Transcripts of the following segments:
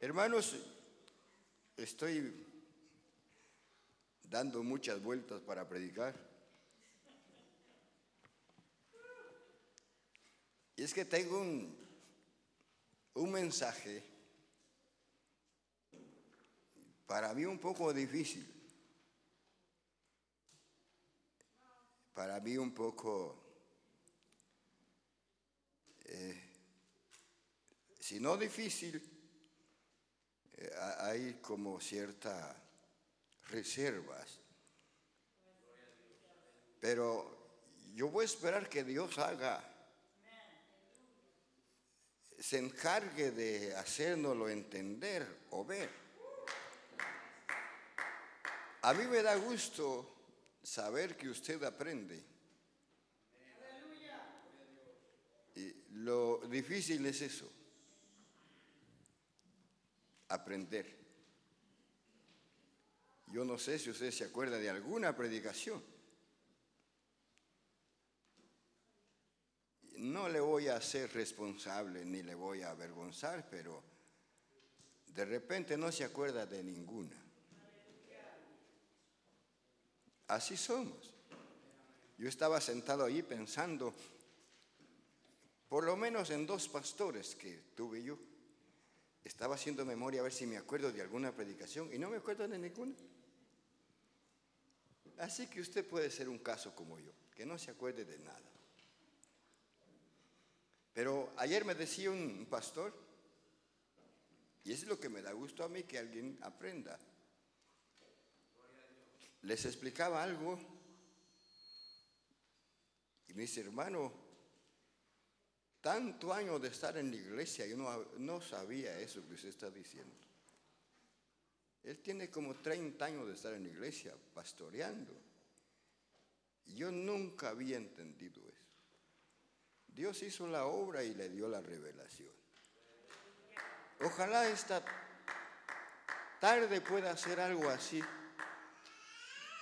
Hermanos, estoy dando muchas vueltas para predicar. Y es que tengo un, un mensaje para mí un poco difícil, para mí un poco, eh, si no difícil, hay como ciertas reservas. Pero yo voy a esperar que Dios haga, se encargue de hacérnoslo entender o ver. A mí me da gusto saber que usted aprende. Y lo difícil es eso, aprender. Yo no sé si usted se acuerda de alguna predicación. No le voy a hacer responsable ni le voy a avergonzar, pero de repente no se acuerda de ninguna. Así somos. Yo estaba sentado ahí pensando, por lo menos en dos pastores que tuve yo. Estaba haciendo memoria a ver si me acuerdo de alguna predicación y no me acuerdo de ninguna. Así que usted puede ser un caso como yo, que no se acuerde de nada. Pero ayer me decía un pastor, y es lo que me da gusto a mí que alguien aprenda les explicaba algo y me dice, hermano, tanto año de estar en la iglesia, yo no, no sabía eso que usted está diciendo. Él tiene como 30 años de estar en la iglesia, pastoreando. Yo nunca había entendido eso. Dios hizo la obra y le dio la revelación. Ojalá esta tarde pueda hacer algo así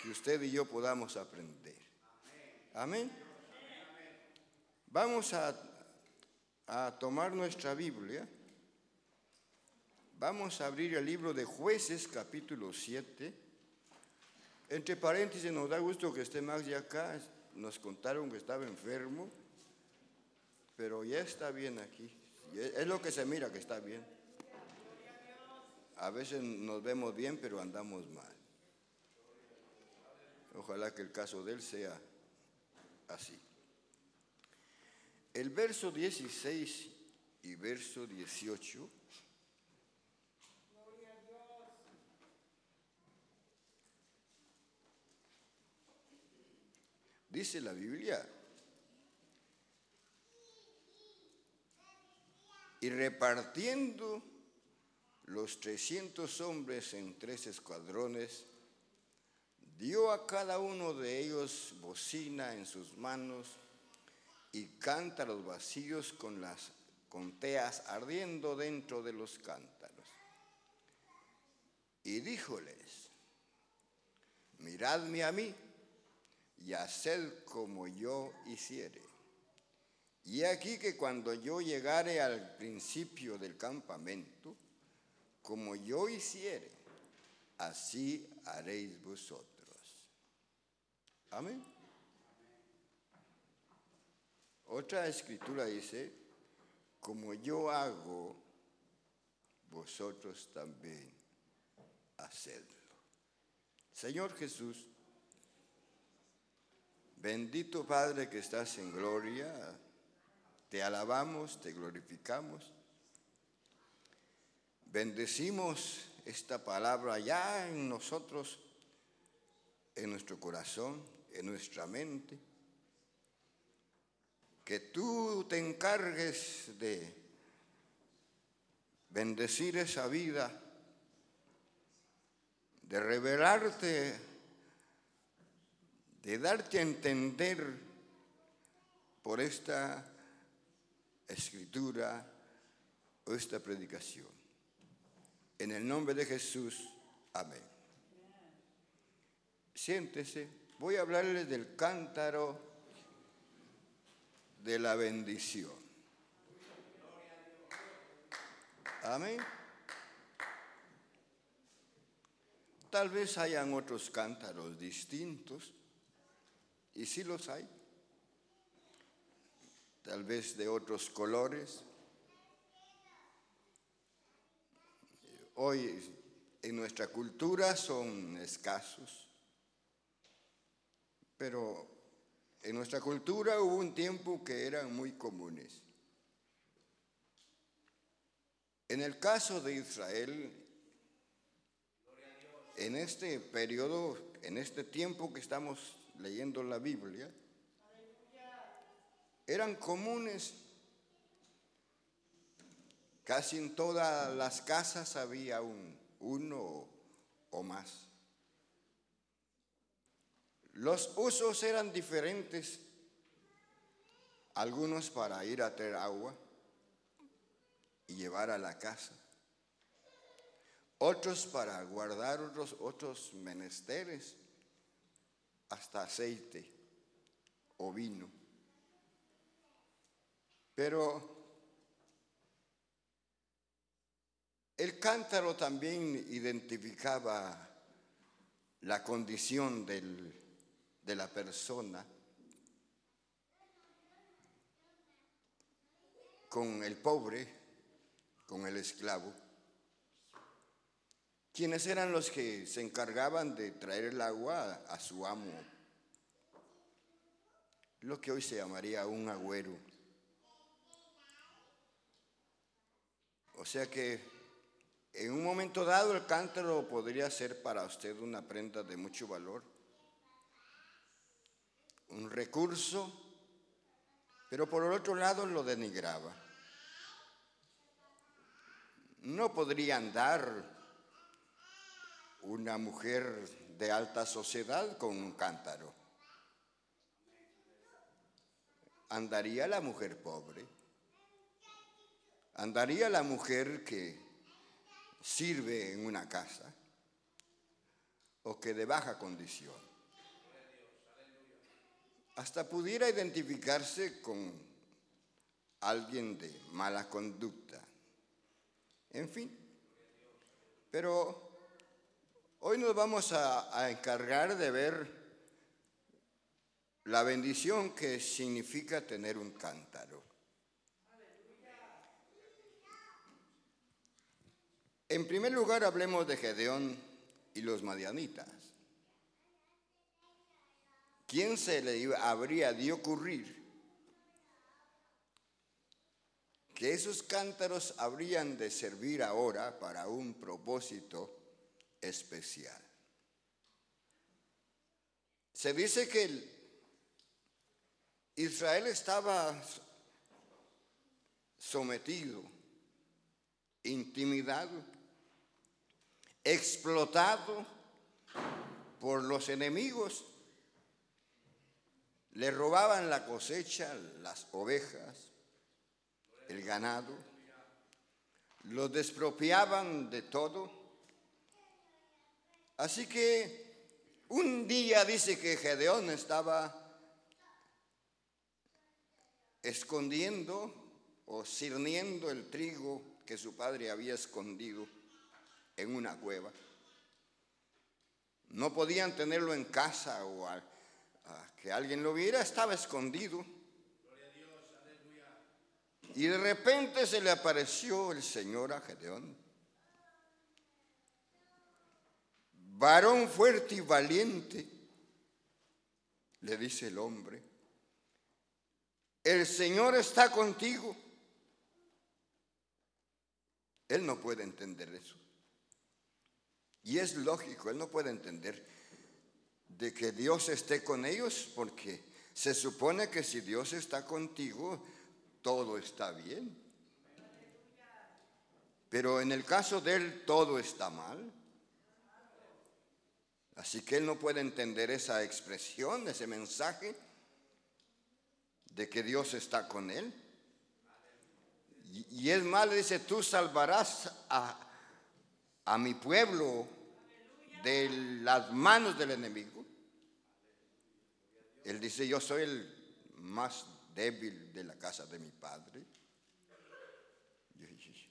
que usted y yo podamos aprender. Amén. Vamos a, a tomar nuestra Biblia. Vamos a abrir el libro de jueces capítulo 7. Entre paréntesis, nos da gusto que esté Max ya acá. Nos contaron que estaba enfermo, pero ya está bien aquí. Es lo que se mira que está bien. A veces nos vemos bien, pero andamos mal. Ojalá que el caso de él sea así. El verso 16 y verso 18 dice la Biblia, y repartiendo los 300 hombres en tres escuadrones, dio a cada uno de ellos bocina en sus manos y cántaros vacíos con las conteas ardiendo dentro de los cántaros. Y díjoles, miradme a mí y haced como yo hiciere. Y aquí que cuando yo llegare al principio del campamento, como yo hiciere, así haréis vosotros. Amén. Otra escritura dice, como yo hago, vosotros también hacedlo. Señor Jesús, bendito Padre que estás en gloria, te alabamos, te glorificamos. Bendecimos esta palabra ya en nosotros, en nuestro corazón en nuestra mente, que tú te encargues de bendecir esa vida, de revelarte, de darte a entender por esta escritura o esta predicación. En el nombre de Jesús, amén. Siéntese voy a hablarles del cántaro de la bendición. Amén. tal vez hayan otros cántaros distintos, y sí los hay, tal vez de otros colores. Hoy en nuestra cultura son escasos, pero en nuestra cultura hubo un tiempo que eran muy comunes. En el caso de Israel, en este periodo, en este tiempo que estamos leyendo la Biblia, eran comunes. Casi en todas las casas había un, uno o más. Los usos eran diferentes, algunos para ir a traer agua y llevar a la casa, otros para guardar otros, otros menesteres, hasta aceite o vino. Pero el cántaro también identificaba la condición del de la persona con el pobre, con el esclavo, quienes eran los que se encargaban de traer el agua a su amo, lo que hoy se llamaría un agüero. O sea que en un momento dado el cántaro podría ser para usted una prenda de mucho valor un recurso, pero por el otro lado lo denigraba. No podría andar una mujer de alta sociedad con un cántaro. Andaría la mujer pobre. Andaría la mujer que sirve en una casa o que de baja condición hasta pudiera identificarse con alguien de mala conducta. En fin, pero hoy nos vamos a, encargar de ver la bendición que significa tener un cántaro. En primer lugar, hablemos de Gedeón y los madianitas. ¿Quién se le habría de ocurrir que esos cántaros habrían de servir ahora para un propósito especial? Se dice que Israel estaba sometido, intimidado, explotado por los enemigos le robaban la cosecha, las ovejas, el ganado, los despropiaban de todo. Así que un día dice que Gedeón estaba escondiendo o cirniendo el trigo que su padre había escondido en una cueva. No podían tenerlo en casa o al que alguien lo viera, estaba escondido. Y de repente se le apareció el Señor a Gedeón. Varón fuerte y valiente, le dice el hombre, el Señor está contigo. Él no puede entender eso. Y es lógico, él no puede entender de que Dios esté con ellos, porque se supone que si Dios está contigo, todo está bien. Pero en el caso de él, todo está mal. Así que él no puede entender esa expresión, ese mensaje de que Dios está con él. Y, es mal, dice, tú salvarás a, a mi pueblo de las manos del enemigo. Él dice, yo soy el más débil de la casa de mi padre.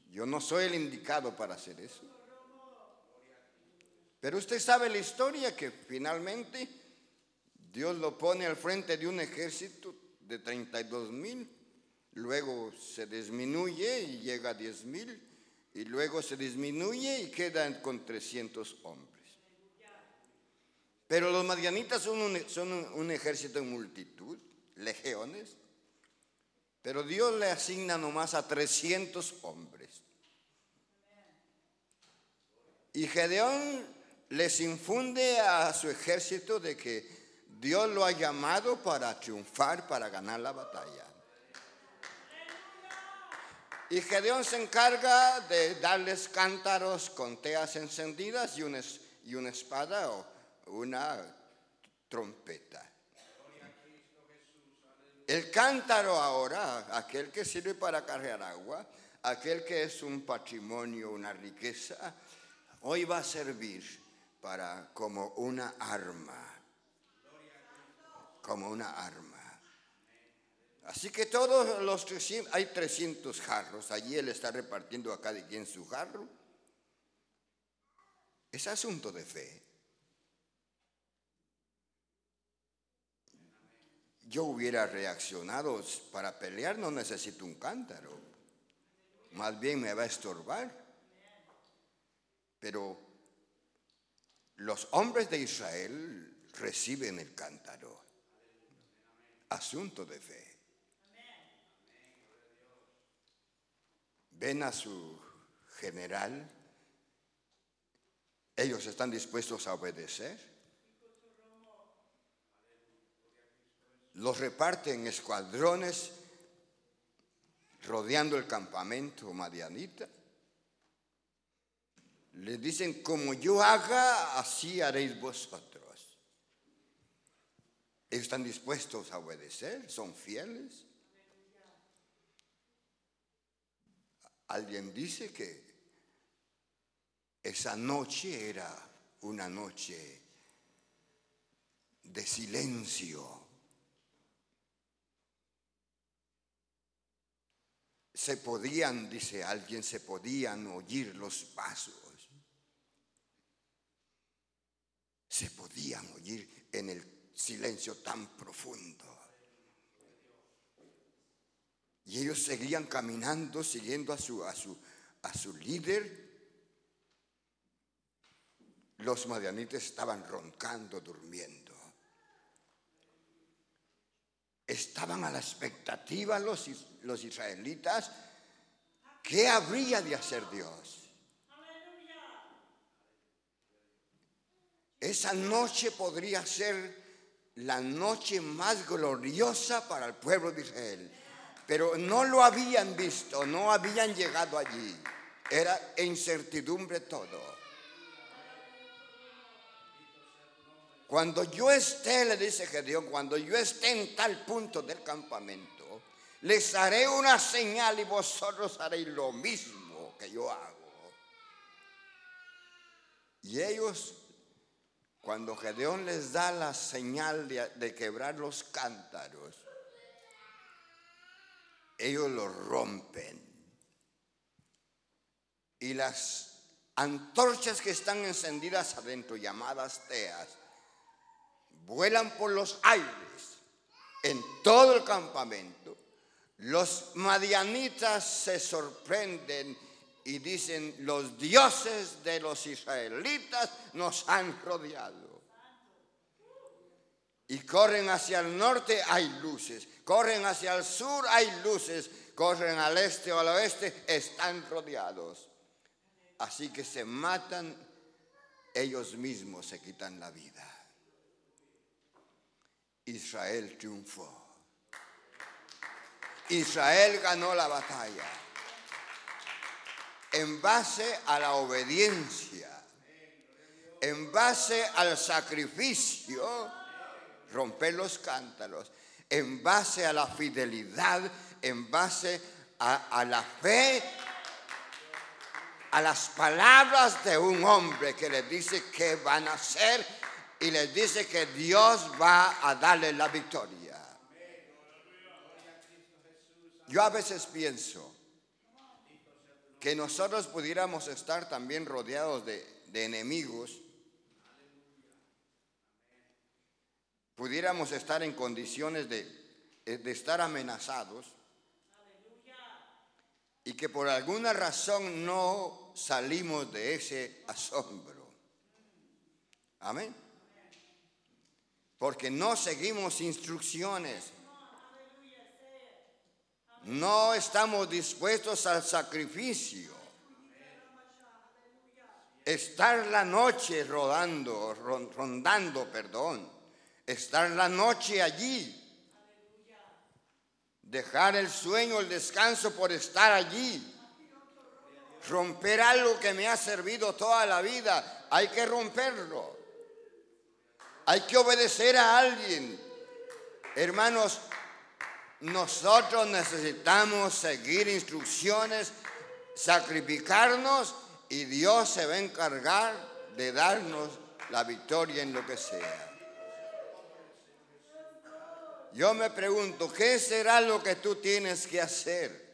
Yo no soy el indicado para hacer eso. Pero usted sabe la historia que finalmente Dios lo pone al frente de un ejército de 32 mil, luego se disminuye y llega a 10 mil, y luego se disminuye y quedan con 300 hombres. Pero los madianitas son un, ejército en multitud, legiones, pero Dios le asigna nomás a 300 hombres. Y Gedeón les infunde a su ejército de que Dios lo ha llamado para triunfar, para ganar la batalla. Y Gedeón se encarga de darles cántaros con teas encendidas y una, y una espada o una trompeta. El cántaro ahora, aquel que sirve para cargar agua, aquel que es un patrimonio, una riqueza, hoy va a servir para como una arma, como una arma. Así que todos los 300, hay 300 jarros, allí él está repartiendo a cada quien su jarro. Es asunto de fe. Yo hubiera reaccionado, para pelear no necesito un cántaro, más bien me va a estorbar. Pero los hombres de Israel reciben el cántaro. Asunto de fe. Ven a su general. Ellos están dispuestos a obedecer. Los reparten en escuadrones rodeando el campamento madianita le dicen, como yo haga, así haréis vosotros. están dispuestos a obedecer, son fieles. Alguien dice que esa noche era una noche de silencio. Se podían, dice alguien, se podían oír los pasos se podían oír en el silencio tan profundo. Y ellos seguían caminando, siguiendo a su, a su, a su líder. Los madianites estaban roncando, durmiendo. Estaban a la expectativa los, los israelitas. ¿Qué habría de hacer Dios? Esa noche podría ser la noche más gloriosa para el pueblo de Israel. Pero no lo habían visto, no habían llegado allí. Era incertidumbre todo. Cuando yo esté, le dice Gedeón, cuando yo esté en tal punto del campamento, les haré una señal y vosotros haréis lo mismo que yo hago. Y ellos cuando Gedeón les da la señal de, quebrar los cántaros, ellos lo rompen. Y las antorchas que están encendidas adentro, llamadas teas, vuelan por los aires en todo el campamento. Los madianitas se sorprenden y dicen, los dioses de los israelitas nos han rodeado. Y corren hacia el norte, hay luces. Corren hacia el sur, hay luces. Corren al este o al oeste, están rodeados. Así que se matan, ellos mismos se quitan la vida. Israel triunfó. Israel ganó la batalla en base a la obediencia, en base al sacrificio, romper los cántaros, en base a la fidelidad, en base a, la fe, a las palabras de un hombre que les dice que van a hacer y les dice que Dios va a darle la victoria. Yo a veces pienso que nosotros pudiéramos estar también rodeados de, enemigos, pudiéramos estar en condiciones de, eh, de estar amenazados y que por alguna razón no salimos de ese asombro. Amén. Porque no seguimos instrucciones. No estamos dispuestos al sacrificio. Estar la noche rodando, rondando, perdón. Estar la noche allí. Dejar el sueño, el descanso por estar allí. Romper algo que me ha servido toda la vida. Hay que romperlo. Hay que obedecer a alguien. Hermanos, nosotros necesitamos seguir instrucciones, sacrificarnos y Dios se va a encargar de darnos la victoria en lo que sea. Yo me pregunto, ¿qué será lo que tú tienes que hacer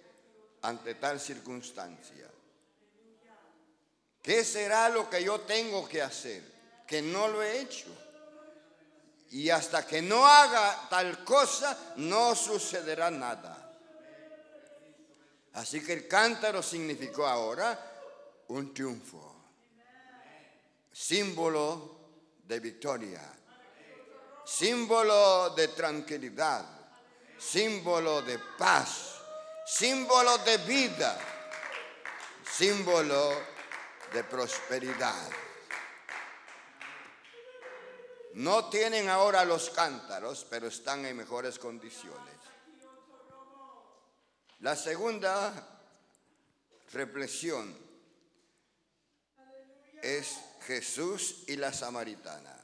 ante tal circunstancia? ¿Qué será lo que yo tengo que hacer? Que no lo he hecho. Y hasta que no haga tal cosa, no sucederá nada. Así que el cántaro significó ahora un triunfo, símbolo de victoria, símbolo de tranquilidad, símbolo de paz, símbolo de vida, símbolo de prosperidad. No tienen ahora los cántaros, pero están en mejores condiciones. La segunda reflexión es Jesús y la samaritana.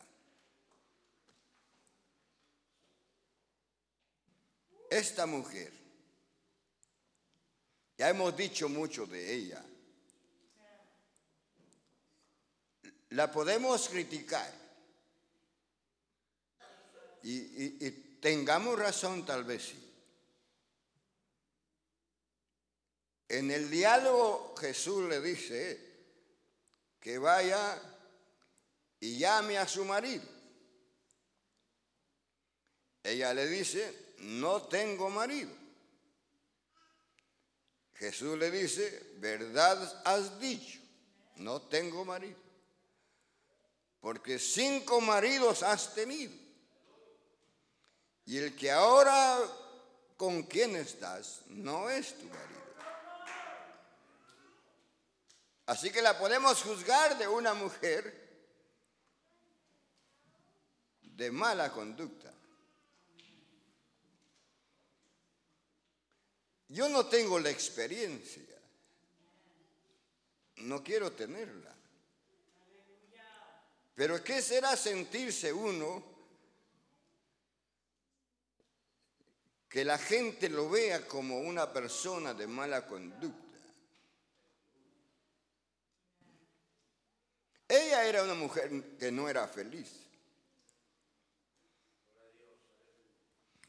Esta mujer, ya hemos dicho mucho de ella, la podemos criticar y, tengamos razón tal vez sí. En el diálogo Jesús le dice que vaya y llame a su marido. Ella le dice, no tengo marido. Jesús le dice, verdad has dicho, no tengo marido. Porque cinco maridos has tenido. Y el que ahora con quien estás no es tu marido. Así que la podemos juzgar de una mujer de mala conducta. Yo no tengo la experiencia. No quiero tenerla. Pero ¿qué será sentirse uno que la gente lo vea como una persona de mala conducta. Ella era una mujer que no era feliz.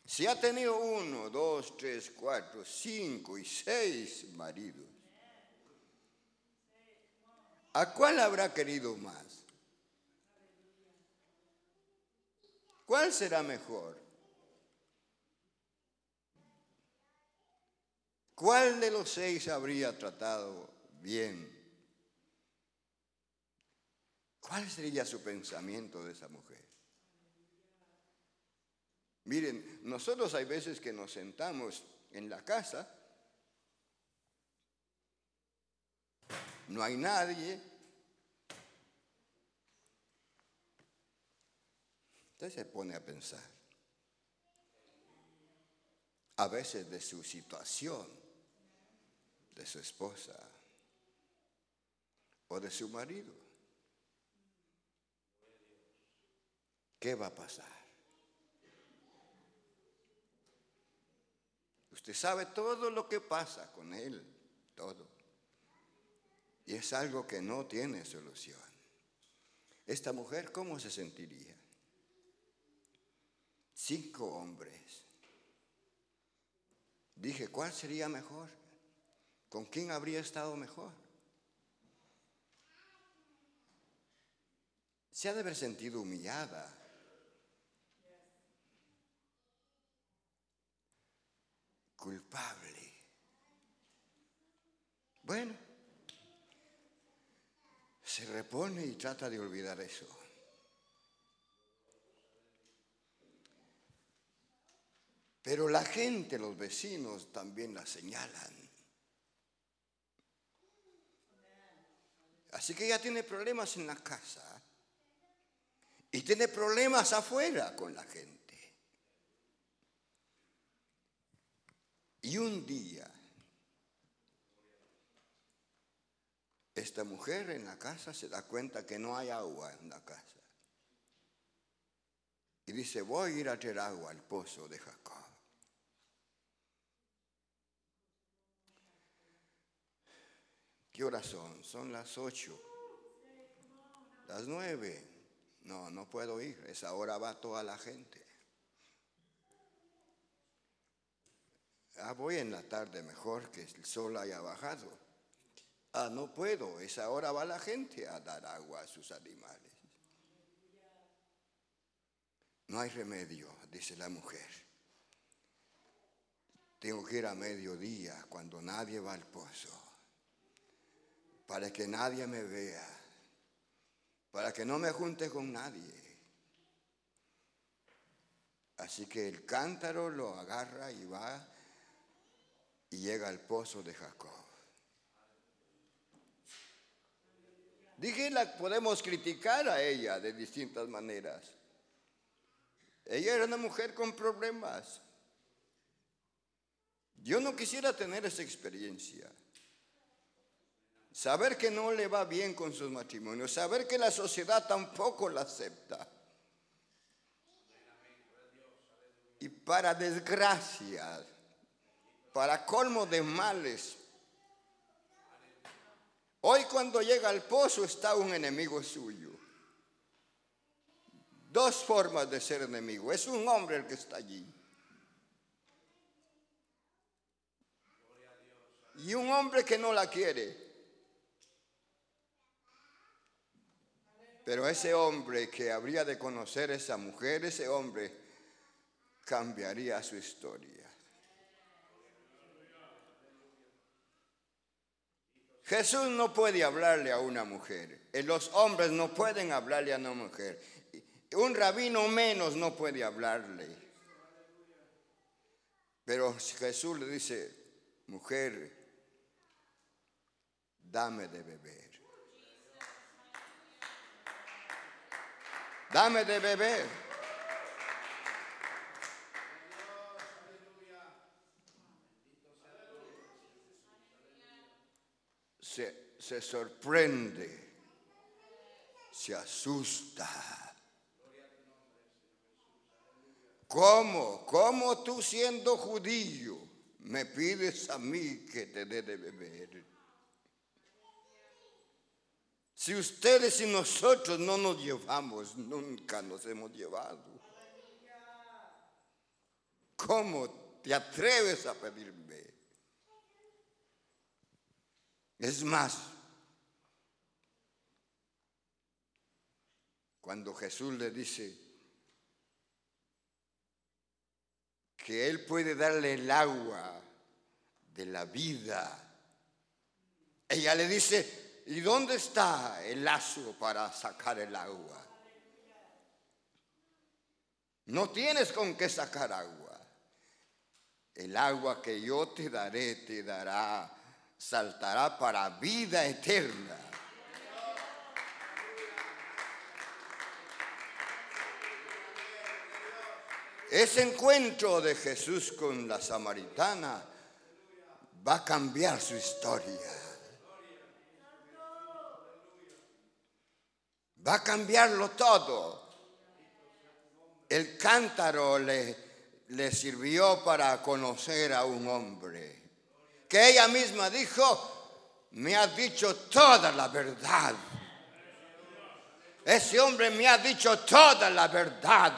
Si ha tenido uno, dos, tres, cuatro, cinco y seis maridos, ¿a cuál habrá querido más? ¿Cuál será mejor? ¿Cuál de los seis habría tratado bien? ¿Cuál sería su pensamiento de esa mujer? Miren, nosotros hay veces que nos sentamos en la casa, no hay nadie, usted se pone a pensar, a veces de su situación, de su esposa o de su marido. ¿Qué va a pasar? Usted sabe todo lo que pasa con él, todo. Y es algo que no tiene solución. Esta mujer, ¿cómo se sentiría? Cinco hombres. Dije, ¿cuál sería mejor? ¿Con quién habría estado mejor? Se ha de haber sentido humillada. Culpable. Bueno, se repone y trata de olvidar eso. Pero la gente, los vecinos también la señalan. Así que ella tiene problemas en la casa y tiene problemas afuera con la gente. Y un día, esta mujer en la casa se da cuenta que no hay agua en la casa. Y dice, voy a ir a traer agua al pozo de Jacob. ¿Qué horas son? Son las ocho. Las nueve. No, no puedo ir. Esa hora va toda la gente. Ah, voy en la tarde mejor que el sol haya bajado. Ah, no puedo. Esa hora va la gente a dar agua a sus animales. No hay remedio, dice la mujer. Tengo que ir a mediodía cuando nadie va al pozo, para que nadie me vea, para que no me junte con nadie. Así que el cántaro lo agarra y va y llega al pozo de Jacob. Dije, la podemos criticar a ella de distintas maneras. Ella era una mujer con problemas. Yo no quisiera tener esa experiencia. Saber que no le va bien con sus matrimonios, saber que la sociedad tampoco la acepta. Y para desgracia, para colmo de males, hoy cuando llega al pozo está un enemigo suyo. Dos formas de ser enemigo. Es un hombre el que está allí. Y un hombre que no la quiere. Pero ese hombre que habría de conocer esa mujer, ese hombre cambiaría su historia. Jesús no puede hablarle a una mujer. Los hombres no pueden hablarle a una mujer. Un rabino menos no puede hablarle. Pero Jesús le dice, mujer, dame de beber. Dame de beber. se, sorprende, se asusta. ¿Cómo? ¿Cómo tú siendo judío me pides a mí que te dé de beber? Si ustedes y nosotros no nos llevamos, nunca nos hemos llevado. ¿Cómo te atreves a pedirme? Es más, cuando Jesús le dice que Él puede darle el agua de la vida, ella le dice, ¿y dónde está el lazo para sacar el agua? No tienes con qué sacar agua. El agua que yo te daré te dará saltará para vida eterna. Ese encuentro de Jesús con la samaritana va a cambiar su historia. Va a cambiarlo todo. El cántaro le, sirvió para conocer a un hombre que ella misma dijo, me ha dicho toda la verdad. Ese hombre me ha dicho toda la verdad.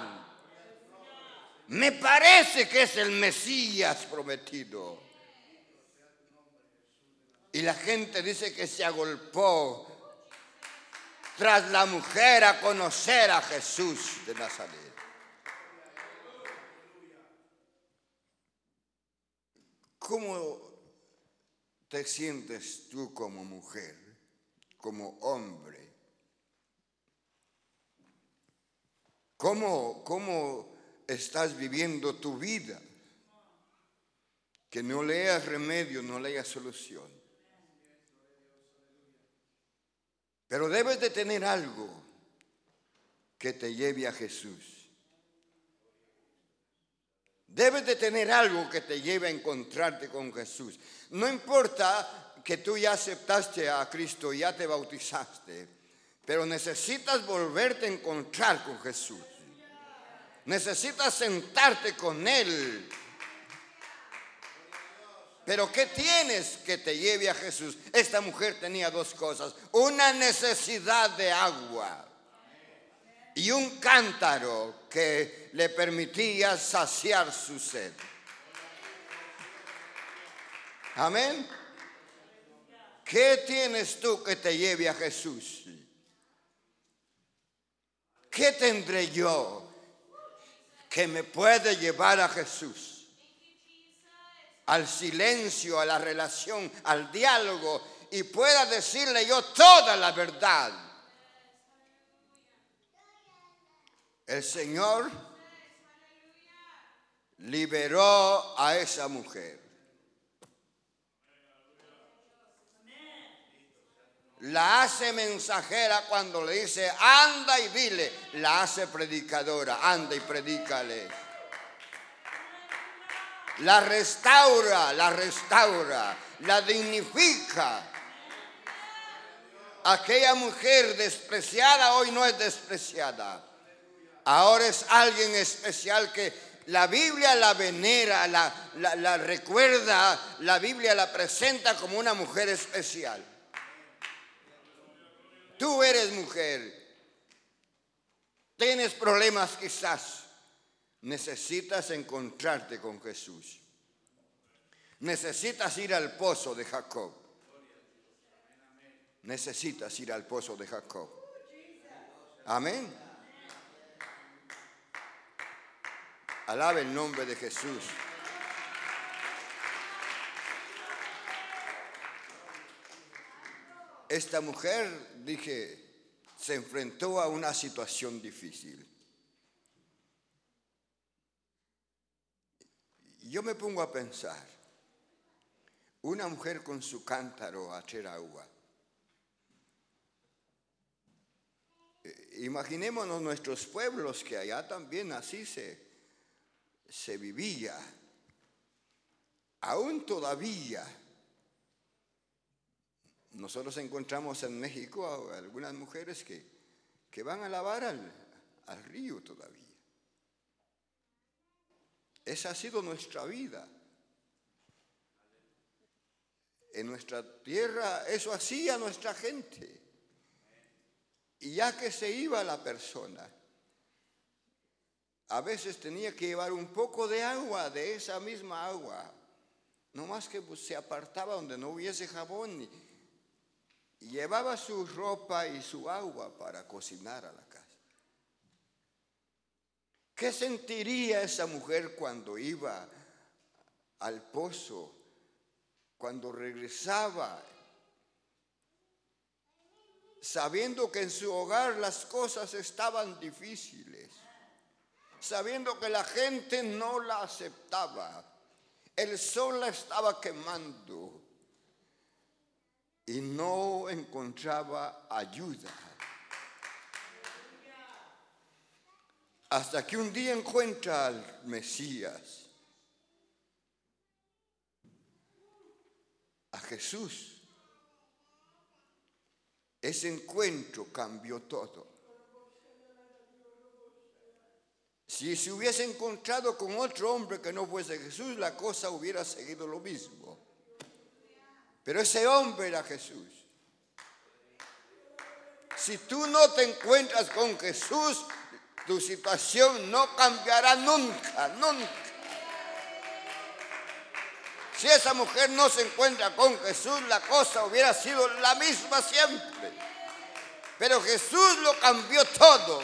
Me parece que es el Mesías prometido. Y la gente dice que se agolpó tras la mujer a conocer a Jesús de Nazaret. ¿Cómo te sientes tú como mujer, como hombre? ¿Cómo, cómo estás viviendo tu vida? Que no leas remedio, no leas solución. Pero debes de tener algo que te lleve a Jesús. Debes de tener algo que te lleve a encontrarte con Jesús. No importa que tú ya aceptaste a Cristo, ya te bautizaste, pero necesitas volverte a encontrar con Jesús. Necesitas sentarte con Él. Pero ¿qué tienes que te lleve a Jesús? Esta mujer tenía dos cosas. Una necesidad de agua y un cántaro que le permitía saciar su sed. Amén. ¿Qué tienes tú que te lleve a Jesús? ¿Qué tendré yo que me puede llevar a Jesús? Al silencio, a la relación, al diálogo y pueda decirle yo toda la verdad. El Señor liberó a esa mujer. La hace mensajera cuando le dice, anda y dile. La hace predicadora, anda y predícale. La restaura, la restaura, la dignifica. Aquella mujer despreciada hoy no es despreciada. Ahora es alguien especial que la Biblia la venera, la, la recuerda, la Biblia la presenta como una mujer especial. Tú eres mujer. Tienes problemas quizás. Necesitas encontrarte con Jesús. Necesitas ir al pozo de Jacob. Necesitas ir al pozo de Jacob. Amén. Alabe el nombre de Jesús. esta mujer, dije, se enfrentó a una situación difícil. Yo me pongo a pensar, una mujer con su cántaro a echar agua. Eh, imaginémonos nuestros pueblos que allá también así se, se vivía. Aún todavía nosotros encontramos en México algunas mujeres que, que van a lavar al, al río todavía. Esa ha sido nuestra vida. En nuestra tierra eso hacía nuestra gente. Y ya que se iba la persona, a veces tenía que llevar un poco de agua, de esa misma agua. No más que pues, se apartaba donde no hubiese jabón llevaba su ropa y su agua para cocinar a la. ¿Qué sentiría esa mujer cuando iba al pozo, cuando regresaba, sabiendo que en su hogar las cosas estaban difíciles, sabiendo que la gente no la aceptaba, el sol la estaba quemando? y no encontraba ayuda. Hasta que un día encuentra al Mesías, a Jesús. Ese encuentro cambió todo. Si se hubiese encontrado con otro hombre que no fuese Jesús, la cosa hubiera seguido lo mismo. Pero ese hombre era Jesús. Si tú no te encuentras con Jesús, tu situación no cambiará nunca, nunca. Si esa mujer no se encuentra con Jesús, la cosa hubiera sido la misma siempre. Pero Jesús lo cambió todo.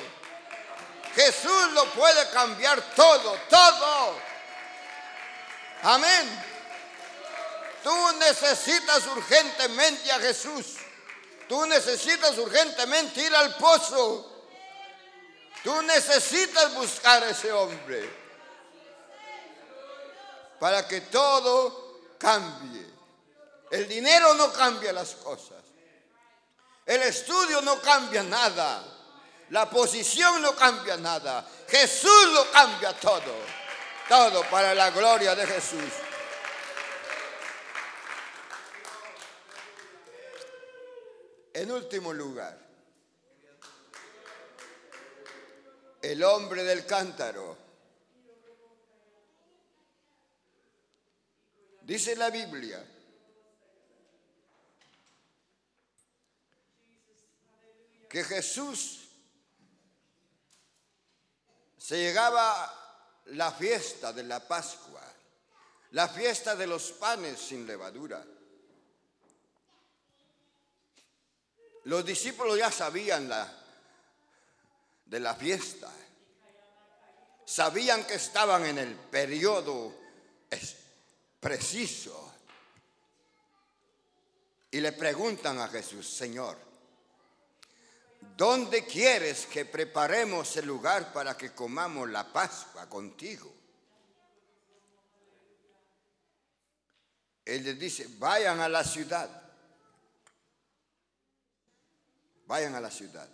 Jesús lo puede cambiar todo, todo. Amén. Tú necesitas urgentemente a Jesús. Tú necesitas urgentemente ir al pozo. Tú necesitas buscar a ese hombre para que todo cambie. El dinero no cambia las cosas. El estudio no cambia nada. La posición no cambia nada. Jesús lo cambia todo. Todo para la gloria de Jesús. En último lugar, el hombre del cántaro. Dice la Biblia que Jesús se llegaba la fiesta de la Pascua, la fiesta de los panes sin levadura. Los discípulos ya sabían la, de la fiesta. Sabían que estaban en el periodo preciso. Y le preguntan a Jesús, Señor, ¿dónde quieres que preparemos el lugar para que comamos la Pascua contigo? Él les dice, vayan a la ciudad vayan a la ciudad.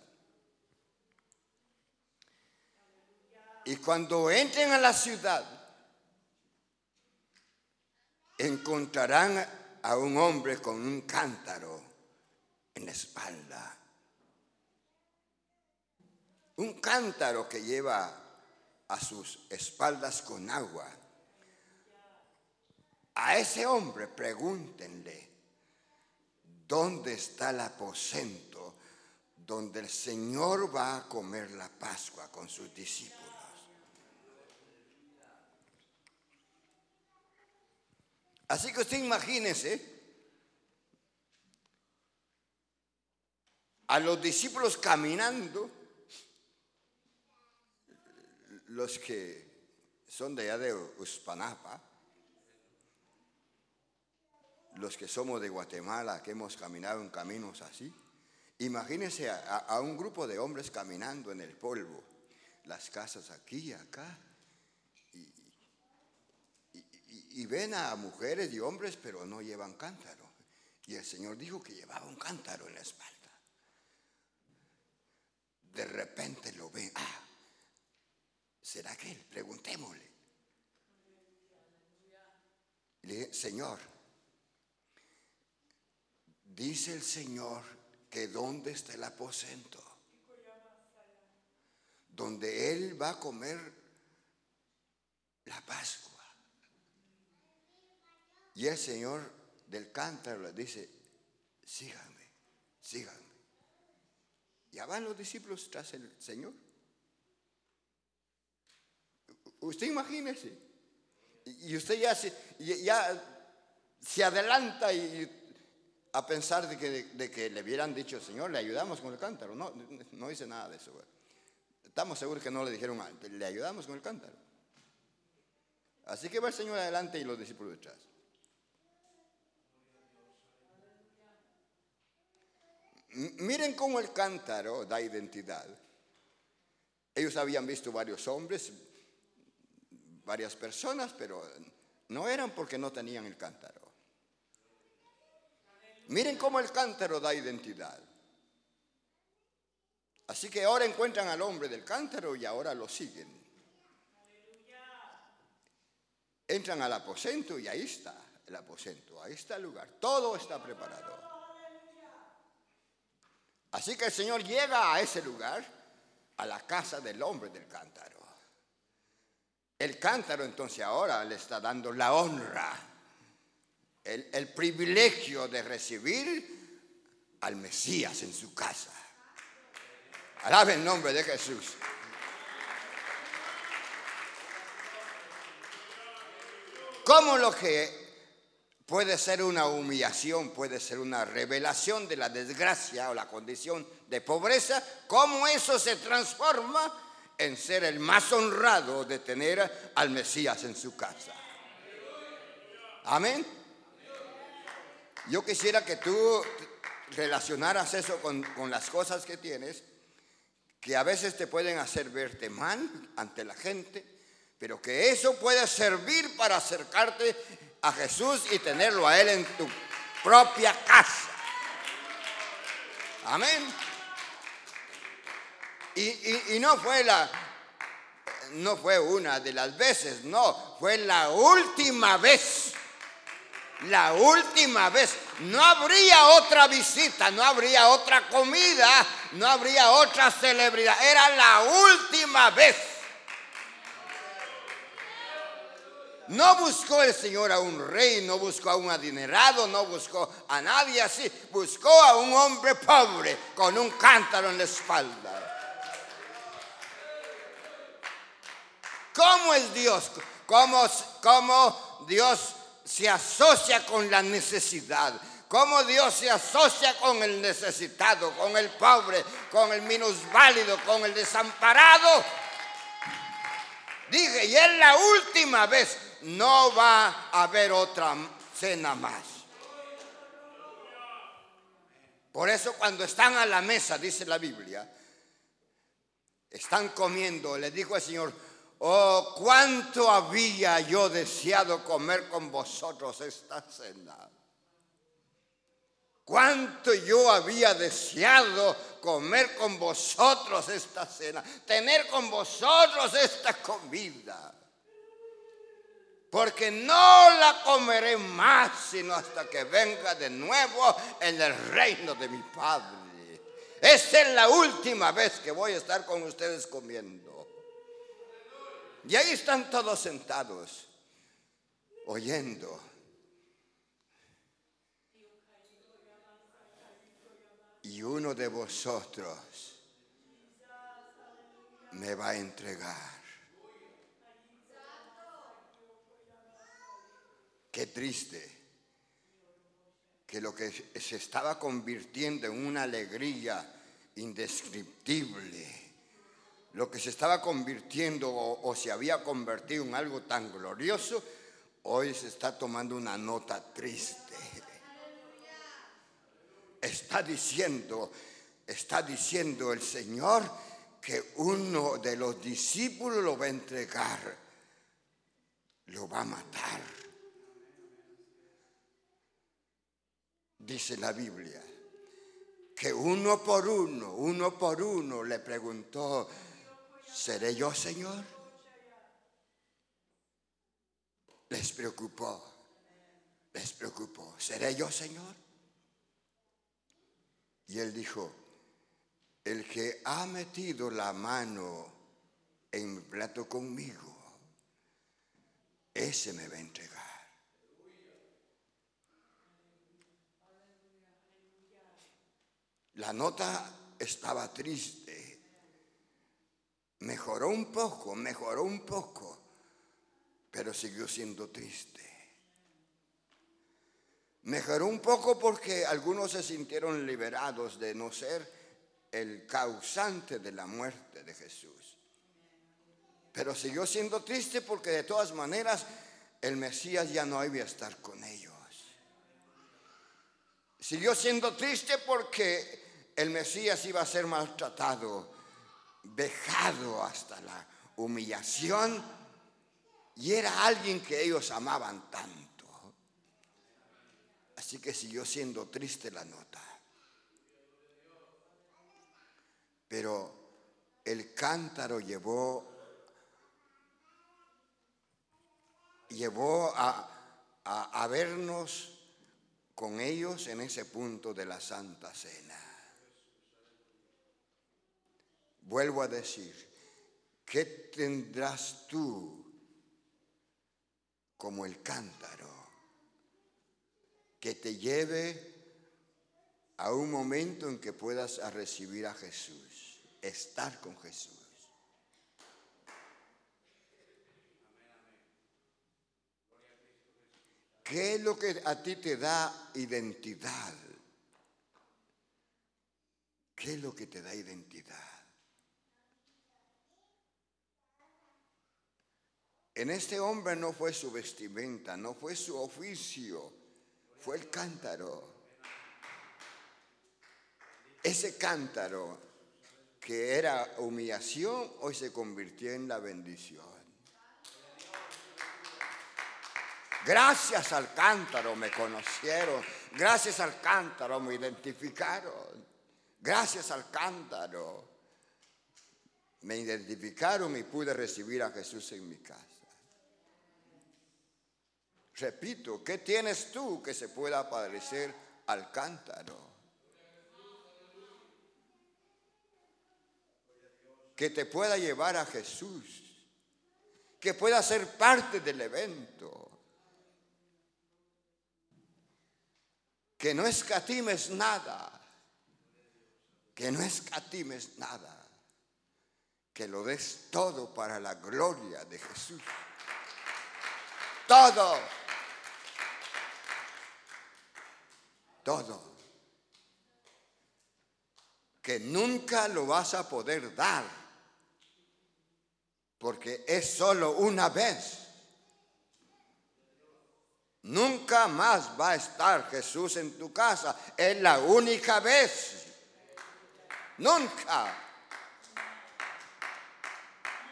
Y cuando entren a la ciudad, encontrarán a un hombre con un cántaro en la espalda. Un cántaro que lleva a sus espaldas con agua. A ese hombre pregúntenle, ¿dónde está el aposento donde el Señor va a comer la Pascua con sus discípulos. Así que usted imagínese a los discípulos caminando, los que son de allá de Uspanapa, los que somos de Guatemala, que hemos caminado en caminos así. Imagínense a, un grupo de hombres caminando en el polvo, las casas aquí y acá, y, ven a mujeres y hombres, pero no llevan cántaro. Y el Señor dijo que llevaba un cántaro en la espalda. De repente lo ven. Ah, ¿será que él? Preguntémosle. Le dije, Señor, dice el Señor que dónde está el aposento, donde Él va a comer la Pascua. Y el Señor del cántaro le dice, síganme, síganme. Ya van los discípulos tras el Señor. Usted imagínese. Y usted ya se, adelanta y a pensar de que, le hubieran dicho, Señor, le ayudamos con el cántaro. No, no dice nada de eso. Estamos seguros que no le dijeron, le ayudamos con el cántaro. Así que va el Señor adelante y los discípulos detrás. Miren cómo el cántaro da identidad. Ellos habían visto varios hombres, varias personas, pero no eran porque no tenían el cántaro. Miren cómo el cántaro da identidad. Así que ahora encuentran al hombre del cántaro y ahora lo siguen. Entran al aposento y ahí está el aposento, ahí está el lugar, todo está preparado. Así que el Señor llega a ese lugar, a la casa del hombre del cántaro. El cántaro entonces ahora le está dando la honra el, privilegio de recibir al Mesías en su casa. Alabe el nombre de Jesús. ¿Cómo lo que puede ser una humillación, puede ser una revelación de la desgracia o la condición de pobreza, cómo eso se transforma en ser el más honrado de tener al Mesías en su casa? Amén. Yo quisiera que tú relacionaras eso con, con las cosas que tienes, que a veces te pueden hacer verte mal ante la gente, pero que eso puede servir para acercarte a Jesús y tenerlo a Él en tu propia casa. Amén. Y, no fue la, no fue una de las veces, no, fue la última vez. La última vez. No habría otra visita, no habría otra comida, no habría otra celebridad. Era la última vez. No buscó el Señor a un rey, no buscó a un adinerado, no buscó a nadie así. Buscó a un hombre pobre con un cántaro en la espalda. ¿Cómo es Dios? ¿Cómo, cómo Dios se asocia con la necesidad? ¿Cómo Dios se asocia con el necesitado, con el pobre, con el minusválido, con el desamparado? Dije, y es la última vez, no va a haber otra cena más. Por eso cuando están a la mesa, dice la Biblia, están comiendo, le dijo el Señor, Oh, cuánto había yo deseado comer con vosotros esta cena. Cuánto yo había deseado comer con vosotros esta cena, tener con vosotros esta comida. Porque no la comeré más sino hasta que venga de nuevo en el reino de mi Padre. Esta es la última vez que voy a estar con ustedes comiendo. Y ahí están todos sentados, oyendo. Y uno de vosotros me va a entregar. Qué triste que lo que se estaba convirtiendo en una alegría indescriptible lo que se estaba convirtiendo o, se había convertido en algo tan glorioso, hoy se está tomando una nota triste. Está diciendo, está diciendo el Señor que uno de los discípulos lo va a entregar, lo va a matar. Dice la Biblia que uno por uno, uno por uno le preguntó, ¿Seré yo, Señor? Les preocupó, les preocupó. ¿Seré yo, Señor? Y él dijo, el que ha metido la mano en mi plato conmigo, ese me va a entregar. La nota estaba triste Mejoró un poco, mejoró un poco, pero siguió siendo triste. Mejoró un poco porque algunos se sintieron liberados de no ser el causante de la muerte de Jesús. Pero siguió siendo triste porque de todas maneras el Mesías ya no iba a estar con ellos. Siguió siendo triste porque el Mesías iba a ser maltratado vejado hasta la humillación y era alguien que ellos amaban tanto. Así que siguió siendo triste la nota. Pero el cántaro llevó llevó a, a, a vernos con ellos en ese punto de la Santa Cena. Vuelvo a decir, ¿qué tendrás tú como el cántaro que te lleve a un momento en que puedas recibir a Jesús, estar con Jesús? ¿Qué es lo que a ti te da identidad? ¿Qué es lo que te da identidad? En este hombre no fue su vestimenta, no fue su oficio, fue el cántaro. Ese cántaro que era humillación hoy se convirtió en la bendición. Gracias al cántaro me conocieron, gracias al cántaro me identificaron, gracias al cántaro me identificaron y pude recibir a Jesús en mi casa. Repito, ¿qué tienes tú que se pueda parecer al cántaro? Que te pueda llevar a Jesús, que pueda ser parte del evento, que no escatimes nada, que no escatimes nada que lo des todo para la gloria de Jesús. Todo. Todo. Que nunca lo vas a poder dar. Porque es solo una vez. Nunca más va a estar Jesús en tu casa. Es la única vez. Nunca.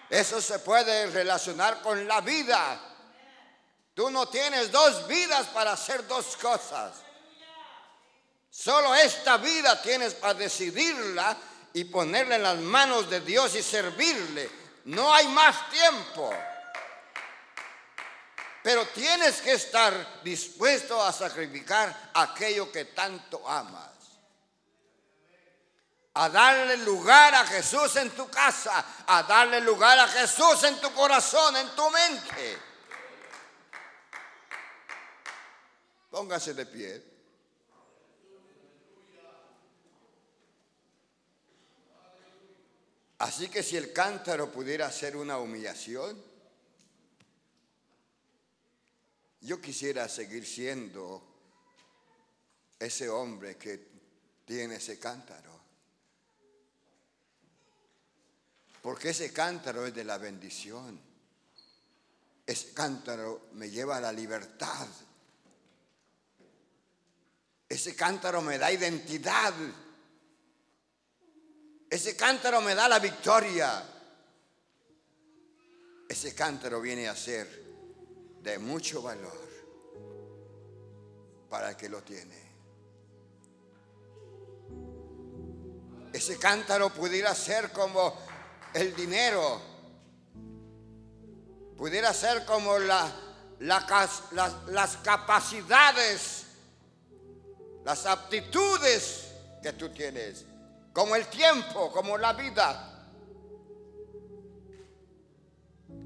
Eso se puede relacionar con la vida. Tú no tienes dos vidas para hacer dos cosas. Solo esta vida tienes para decidirla y ponerla en las manos de Dios y servirle. No hay más tiempo. Pero tienes que estar dispuesto a sacrificar aquello que tanto amas a darle lugar a Jesús en tu casa, a darle lugar a Jesús en tu corazón, en tu mente. Póngase de pie. Así que si el cántaro pudiera ser una humillación, yo quisiera seguir siendo ese hombre que tiene ese cántaro. Porque ese cántaro es de la bendición. Ese cántaro me lleva a la libertad. Ese cántaro me da identidad. Ese cántaro me da la victoria. Ese cántaro viene a ser de mucho valor para el que lo tiene. Ese cántaro pudiera ser como el dinero. Pudiera ser como la, las capacidades, las aptitudes que tú tienes, como el tiempo, como la vida,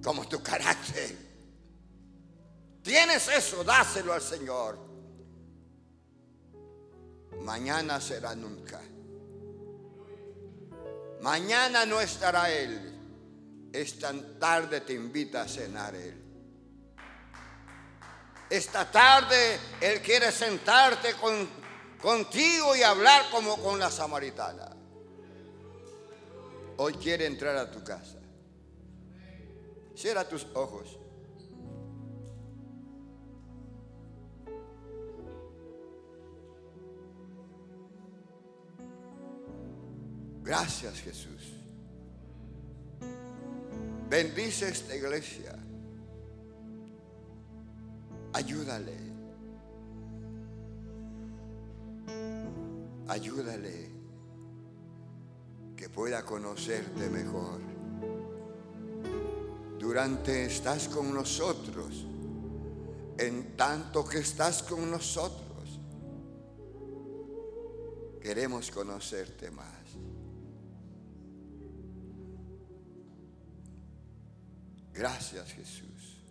como tu carácter. Tienes eso, dáselo al Señor. Mañana será nunca. Mañana no estará Él. Esta tarde te invita a cenar Él. Esta tarde Él quiere sentarte con, contigo y hablar como con la samaritana. Hoy quiere entrar a tu casa. Cierra tus ojos. Gracias Jesús. Bendice esta iglesia. Ayúdale. Ayúdale que pueda conocerte mejor. Durante estás con nosotros, en tanto que estás con nosotros, queremos conocerte más. Gracias Jesús.